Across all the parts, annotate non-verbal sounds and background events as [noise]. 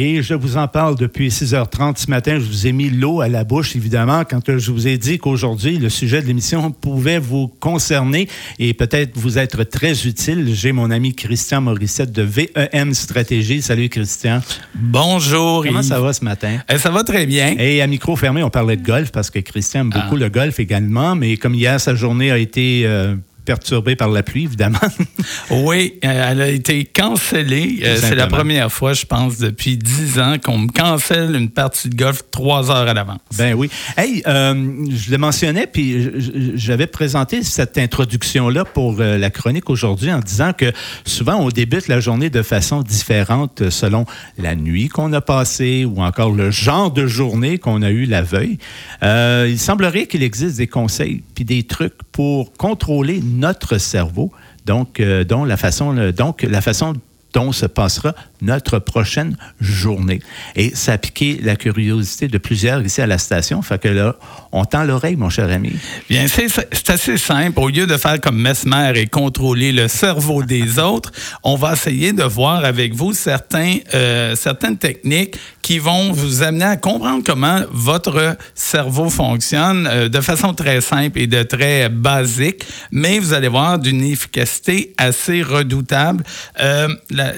Et je vous en parle depuis 6h30 ce matin. Je vous ai mis l'eau à la bouche, évidemment, quand je vous ai dit qu'aujourd'hui, le sujet de l'émission pouvait vous concerner et peut-être vous être très utile. J'ai mon ami Christian Morissette de VEM Stratégie. Salut, Christian. Bonjour. Comment ça va ce matin? Eh, ça va très bien. Et à micro fermé, on parlait de golf parce que Christian aime beaucoup ah. le golf également, mais comme hier, sa journée a été euh, perturbée par la pluie, évidemment. [laughs] oui, euh, elle a été cancellée. Euh, c'est la première fois, je pense, depuis dix ans qu'on me cancelle une partie de golf trois heures à l'avance. Ben oui. Hey, euh, je le mentionnais, puis j'avais présenté cette introduction-là pour la chronique aujourd'hui en disant que souvent on débute la journée de façon différente selon la nuit qu'on a passée ou encore le genre de journée qu'on a eu la veille. il semblerait qu'il existe des conseils puis des trucs pour contrôler notre cerveau, donc, euh, dont la façon, donc la façon dont se passera notre prochaine journée. Et ça a piqué la curiosité de plusieurs ici à la station. Fait que là, on tend l'oreille, mon cher ami. Bien, c'est assez simple. Au lieu de faire comme Mesmer et contrôler le cerveau des [laughs] autres, on va essayer de voir avec vous certains, euh, certaines techniques qui vont vous amener à comprendre comment votre cerveau fonctionne euh, de façon très simple et de très basique, mais vous allez voir d'une efficacité assez redoutable. Euh,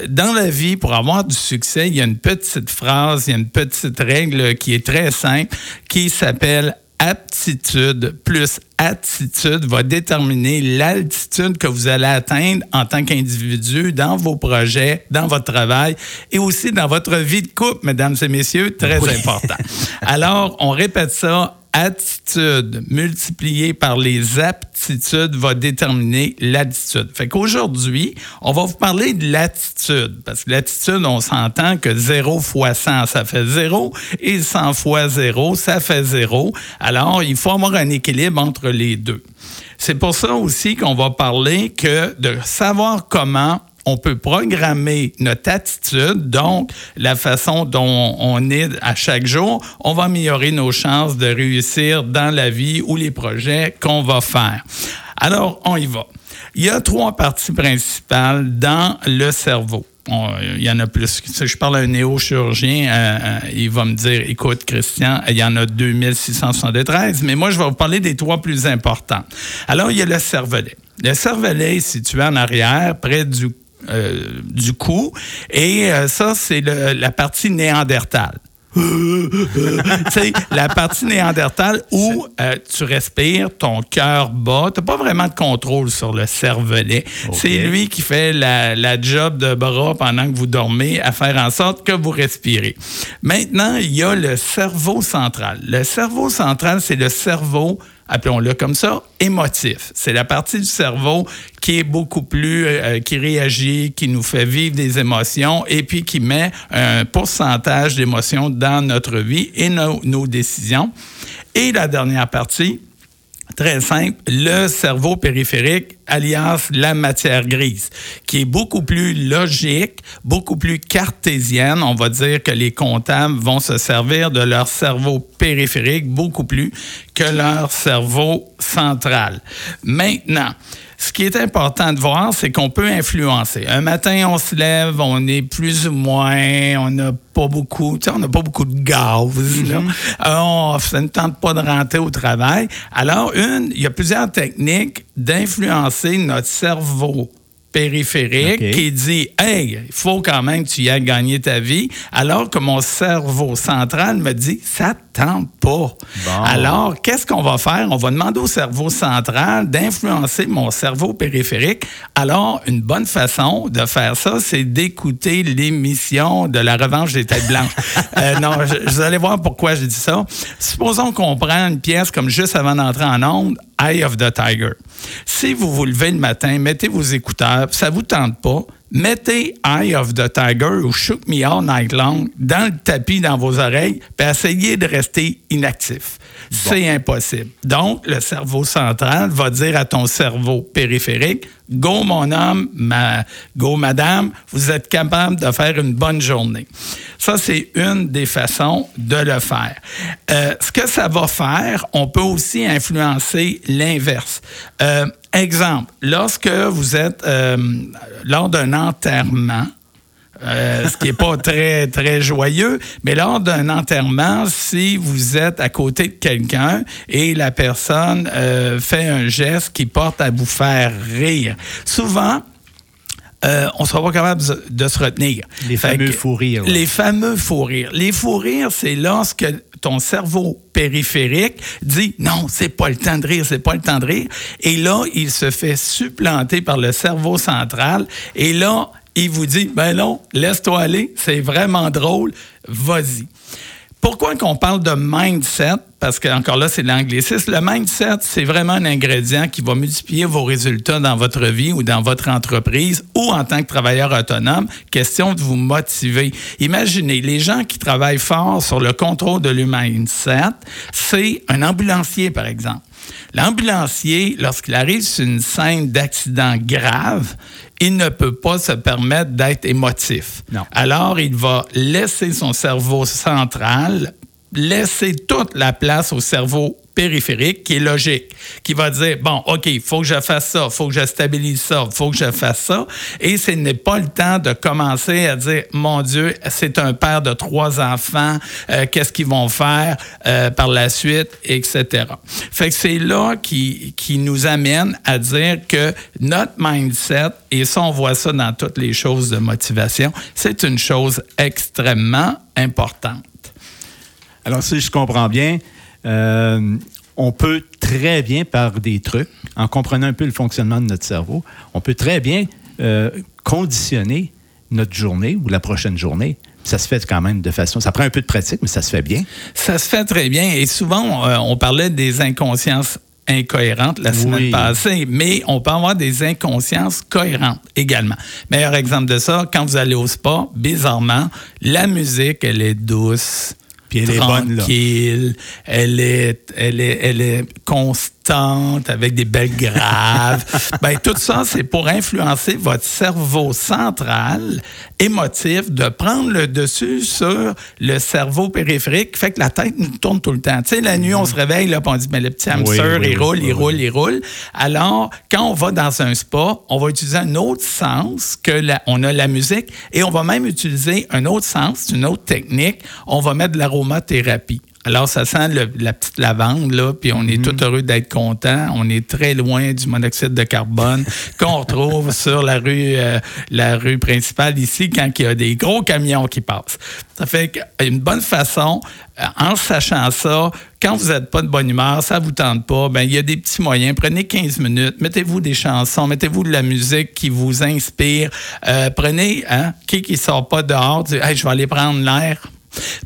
dans la vie, pour avoir du succès, il y a une petite phrase, il y a une petite règle qui est très simple qui s'appelle aptitude plus attitude va déterminer l'altitude que vous allez atteindre en tant qu'individu dans vos projets, dans votre travail et aussi dans votre vie de couple, mesdames et messieurs, très important. Alors, on répète ça attitude multipliée par les aptitudes va déterminer l'attitude. Fait qu'aujourd'hui, on va vous parler de l'attitude. Parce que l'attitude, on s'entend que 0 fois 100, ça fait 0 et 100 fois 0, ça fait 0. Alors, il faut avoir un équilibre entre les deux. C'est pour ça aussi qu'on va parler que de savoir comment on peut programmer notre attitude, donc la façon dont on est à chaque jour, on va améliorer nos chances de réussir dans la vie ou les projets qu'on va faire. Alors, on y va. Il y a trois parties principales dans le cerveau. il y en a plus. Si je parle à un néochirurgien, euh, euh, il va me dire Écoute, Christian, il y en a 2673, mais moi, je vais vous parler des trois plus importants. Alors, il y a le cervelet. Le cervelet est situé en arrière, près du euh, du cou. Et euh, ça, c'est la partie néandertale. [laughs] la partie néandertale où euh, tu respires, ton cœur bat. Tu n'as pas vraiment de contrôle sur le cervelet. C'est lui qui fait la, la, job de bras pendant que vous dormez à faire en sorte que vous respirez. Maintenant, il y a le cerveau central. Le cerveau central, c'est le cerveau appelons-le comme ça, émotif. C'est la partie du cerveau qui est beaucoup plus, euh, qui réagit, qui nous fait vivre des émotions et puis qui met un pourcentage d'émotions dans notre vie et nos décisions. Et la dernière partie, Très simple, le cerveau périphérique, alias la matière grise, qui est beaucoup plus logique, beaucoup plus cartésienne. On va dire que les comptables vont se servir de leur cerveau périphérique beaucoup plus que leur cerveau central. Maintenant, ce qui est important de voir, c'est qu'on peut influencer. Un matin, on se lève, on est plus ou moins, on n'a pas beaucoup, on n'a pas beaucoup de gaz. Mm-hmm. on, ça ne tente pas de rentrer au travail. Alors, une, il y a plusieurs techniques d'influencer notre cerveau périphérique qui dit Hey, il faut quand même que tu y ailles gagner ta vie, alors que mon cerveau central me dit Ça tente pas. Alors, qu'est-ce qu'on va faire? On va demander au cerveau central d'influencer mon cerveau périphérique. Alors, une bonne façon de faire ça, c'est d'écouter l'émission de la revanche des têtes blanches. [laughs] euh, non, je, vous allez voir pourquoi je dis ça. Supposons qu'on prend une pièce comme juste avant d'entrer en onde, Eye of the Tiger. Si vous vous levez le matin, mettez vos écouteurs, ça vous tente pas, mettez Eye of the Tiger ou Shook Me All Night Long dans le tapis dans vos oreilles, puis essayez de rester inactif. C'est impossible. Donc, le cerveau central va dire à ton cerveau périphérique, Go mon homme, ma, go madame, vous êtes capable de faire une bonne journée. Ça, c'est une des façons de le faire. Euh, ce que ça va faire, on peut aussi influencer l'inverse. Euh, exemple, lorsque vous êtes euh, lors d'un enterrement, euh, ce qui n'est pas [laughs] très, très joyeux. Mais lors d'un enterrement, si vous êtes à côté de quelqu'un et la personne euh, fait un geste qui porte à vous faire rire, souvent, euh, on ne sera pas capable de, se retenir. Les fameux fous rires. Les fameux fous rires. Les fous rires, c'est lorsque ton cerveau périphérique dit non, c'est pas le temps de rire, c'est pas le temps de rire. Et là, il se fait supplanter par le cerveau central. Et là, il vous dit, ben non, laisse-toi aller, c'est vraiment drôle, vas-y. Pourquoi qu'on parle de mindset? Parce que encore là, c'est l'anglicisme. Le mindset, c'est vraiment un ingrédient qui va multiplier vos résultats dans votre vie ou dans votre entreprise ou en tant que travailleur autonome. Question de vous motiver. Imaginez, les gens qui travaillent fort sur le contrôle de leur mindset, c'est un ambulancier, par exemple. L'ambulancier, lorsqu'il arrive sur une scène d'accident grave, il ne peut pas se permettre d'être émotif. Alors, il va laisser son cerveau central laisser toute la place au cerveau périphérique qui est logique, qui va dire, bon, OK, il faut que je fasse ça, il faut que je stabilise ça, il faut que je fasse ça. Et ce n'est pas le temps de commencer à dire, mon Dieu, c'est un père de trois enfants, euh, qu'est-ce qu'ils vont faire euh, par la suite, etc. Fait que c'est là qui, qui nous amène à dire que notre mindset, et ça, on voit ça dans toutes les choses de motivation, c'est une chose extrêmement importante. Alors, si je comprends bien, euh, on peut très bien, par des trucs, en comprenant un peu le fonctionnement de notre cerveau, on peut très bien euh, conditionner notre journée ou la prochaine journée. Ça se fait quand même de façon. Ça prend un peu de pratique, mais ça se fait bien. Ça se fait très bien. Et souvent, euh, on parlait des inconsciences incohérentes la semaine passée, mais on peut avoir des inconsciences cohérentes également. Meilleur exemple de ça, quand vous allez au spa, bizarrement, la musique, elle est douce, puis elle est bonne, là. Elle est, elle est, elle est constante, avec des belles graves. [laughs] ben, tout ça, c'est pour influencer votre cerveau central, émotif, de prendre le dessus sur le cerveau périphérique, fait que la tête nous tourne tout le temps. Tu sais, la nuit, on se réveille, là, on dit, mais le petit hamster, il roule, il roule, il roule. Alors, quand on va dans un spa, on va utiliser un autre sens que la, on a la musique et on va même utiliser un autre sens, une autre technique. On va mettre de l'aromathérapie. Alors, ça sent la petite lavande, là, puis on est mhm. tout heureux d'être content. On est très loin du monoxyde de carbone [laughs] qu'on retrouve sur la rue, euh, la rue principale ici quand il y a des gros camions qui passent. Ça fait une bonne façon, euh, en sachant ça, quand vous n'êtes pas de bonne humeur, ça ne vous tente pas, ben il y a des petits moyens. Prenez 15 minutes, mettez-vous des chansons, mettez-vous de la musique qui vous inspire. Euh, prenez, hein, qui qui sort pas dehors, dit, je vais aller prendre l'air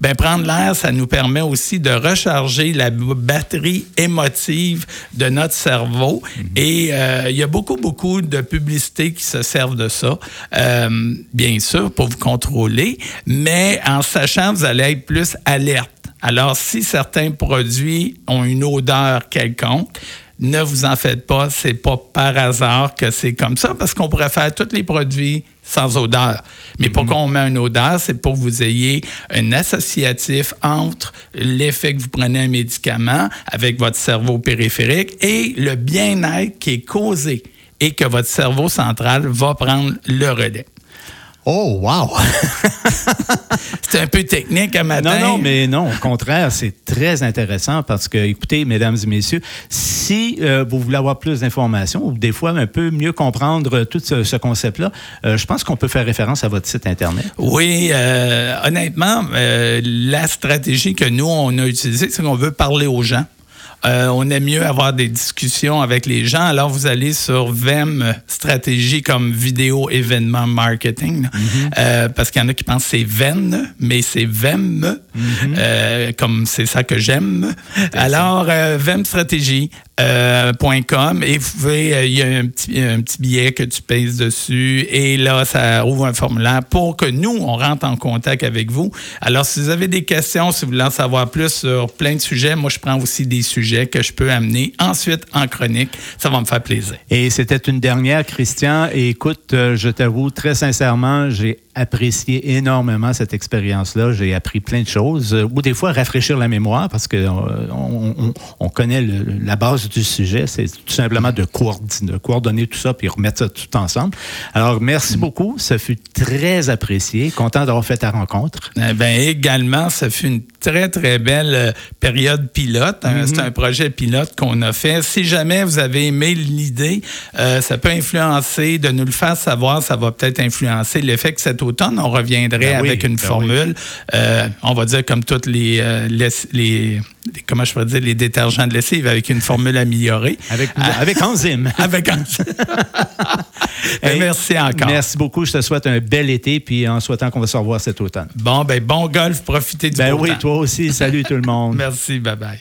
ben prendre l'air, ça nous permet aussi de recharger la batterie émotive de notre cerveau. Mhm. Et euh, il y a beaucoup, beaucoup de publicités qui se servent de ça, euh, bien sûr, pour vous contrôler, mais en sachant, vous allez être plus alerte. Alors, si certains produits ont une odeur quelconque, ne vous en faites pas, c'est pas par hasard que c'est comme ça, parce qu'on pourrait faire tous les produits sans odeur. Mais pourquoi on met une odeur? C'est pour que vous ayez un associatif entre l'effet que vous prenez un médicament avec votre cerveau périphérique et le bien-être qui est causé et que votre cerveau central va prendre le relais. Oh, wow! [laughs] c'est un peu technique à matin. Non, non, mais non, au contraire, c'est très intéressant parce que, écoutez, mesdames et messieurs, si euh, vous voulez avoir plus d'informations ou des fois un peu mieux comprendre tout ce, concept-là, euh, je pense qu'on peut faire référence à votre site Internet. Oui, euh, honnêtement, la stratégie que nous, on a utilisée, c'est qu'on veut parler aux gens. Euh, on aime mieux avoir des discussions avec les gens. Alors, vous allez sur VEM Stratégie comme vidéo événement marketing, mhm. euh, parce qu'il y en a qui pensent que c'est VEN, mais c'est VEM, mhm. euh, comme c'est ça que j'aime. Alors, VEM Stratégie, euh, .com et vous pouvez, euh, il y a un petit, un petit billet que tu pèses dessus et là, ça ouvre un formulaire pour que nous, on rentre en contact avec vous. Alors, si vous avez des questions, si vous voulez en savoir plus sur plein de sujets, moi, je prends aussi des sujets que je peux amener ensuite en chronique. Ça va me faire plaisir. Et c'était une dernière, Christian. Écoute, euh, je t'avoue très sincèrement, j'ai apprécié énormément cette expérience-là. J'ai appris plein de choses, ou des fois rafraîchir la mémoire parce que on, on, connaît la base du sujet. C'est tout simplement de coordonner, de coordonner tout ça puis remettre ça tout ensemble. Alors, merci beaucoup. Ça fut très apprécié. Content d'avoir fait ta rencontre. Eh bien, également, ça fut une très, très belle euh, période pilote. Hein. C'est mm-hmm. un projet pilote qu'on a fait. Si jamais vous avez aimé l'idée, euh, ça peut influencer, de nous le faire savoir, ça va peut-être influencer l'effet que cet automne, on reviendrait ben avec une ben formule, euh, on va dire comme toutes les, les, comment je pourrais dire, les détergents de lessive avec une formule améliorée. [laughs] Avec, avec enzyme. [laughs] avec enzyme. [laughs] merci encore. Merci beaucoup. Je te souhaite un bel été, puis en souhaitant qu'on va se revoir cet automne. Bon, ben bon golf, profitez du ben oui, toi aussi. Salut tout le monde. merci, bye bye.